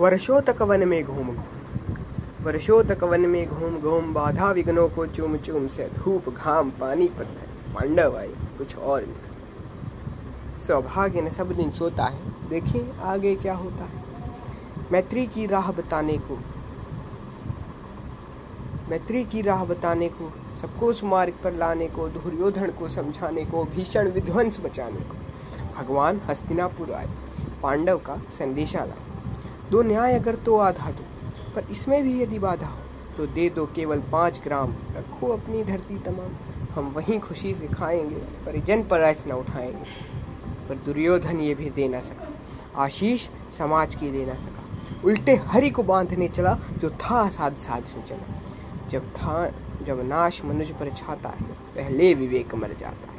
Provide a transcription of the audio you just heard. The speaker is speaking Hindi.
वर्षों तक वन में घूम घूम वर्षों तक वन में घूम घूम बाधा विघ्नों को चूम चूम से धूप, घाम, पानी, पत्थर पांडव आए कुछ और निकल सौभाग्य न सब दिन सोता है। देखें आगे क्या होता है। मैत्री की राह बताने को, मैत्री की राह बताने को, सबको उस मार्ग पर लाने को, दुर्योधन को समझाने को, भीषण विध्वंस बचाने को। भगवान हस्तिनापुर आए। पांडव का संदेशा लाए। दो न्याय अगर तो आधा दो, पर इसमें भी यदि बाधा हो तो दे दो केवल पाँच ग्राम। रखो अपनी धरती तमाम। हम वहीं खुशी से खाएँगे पर जन पर न उठाएँगे। पर दुर्योधन ये भी दे ना सका। आशीष समाज की दे ना सका। उल्टे हरि को बांधने चला, जो था साध साधने चला। जब था, जब नाश मनुष्य पर छाता है, पहले विवेक मर जाता है।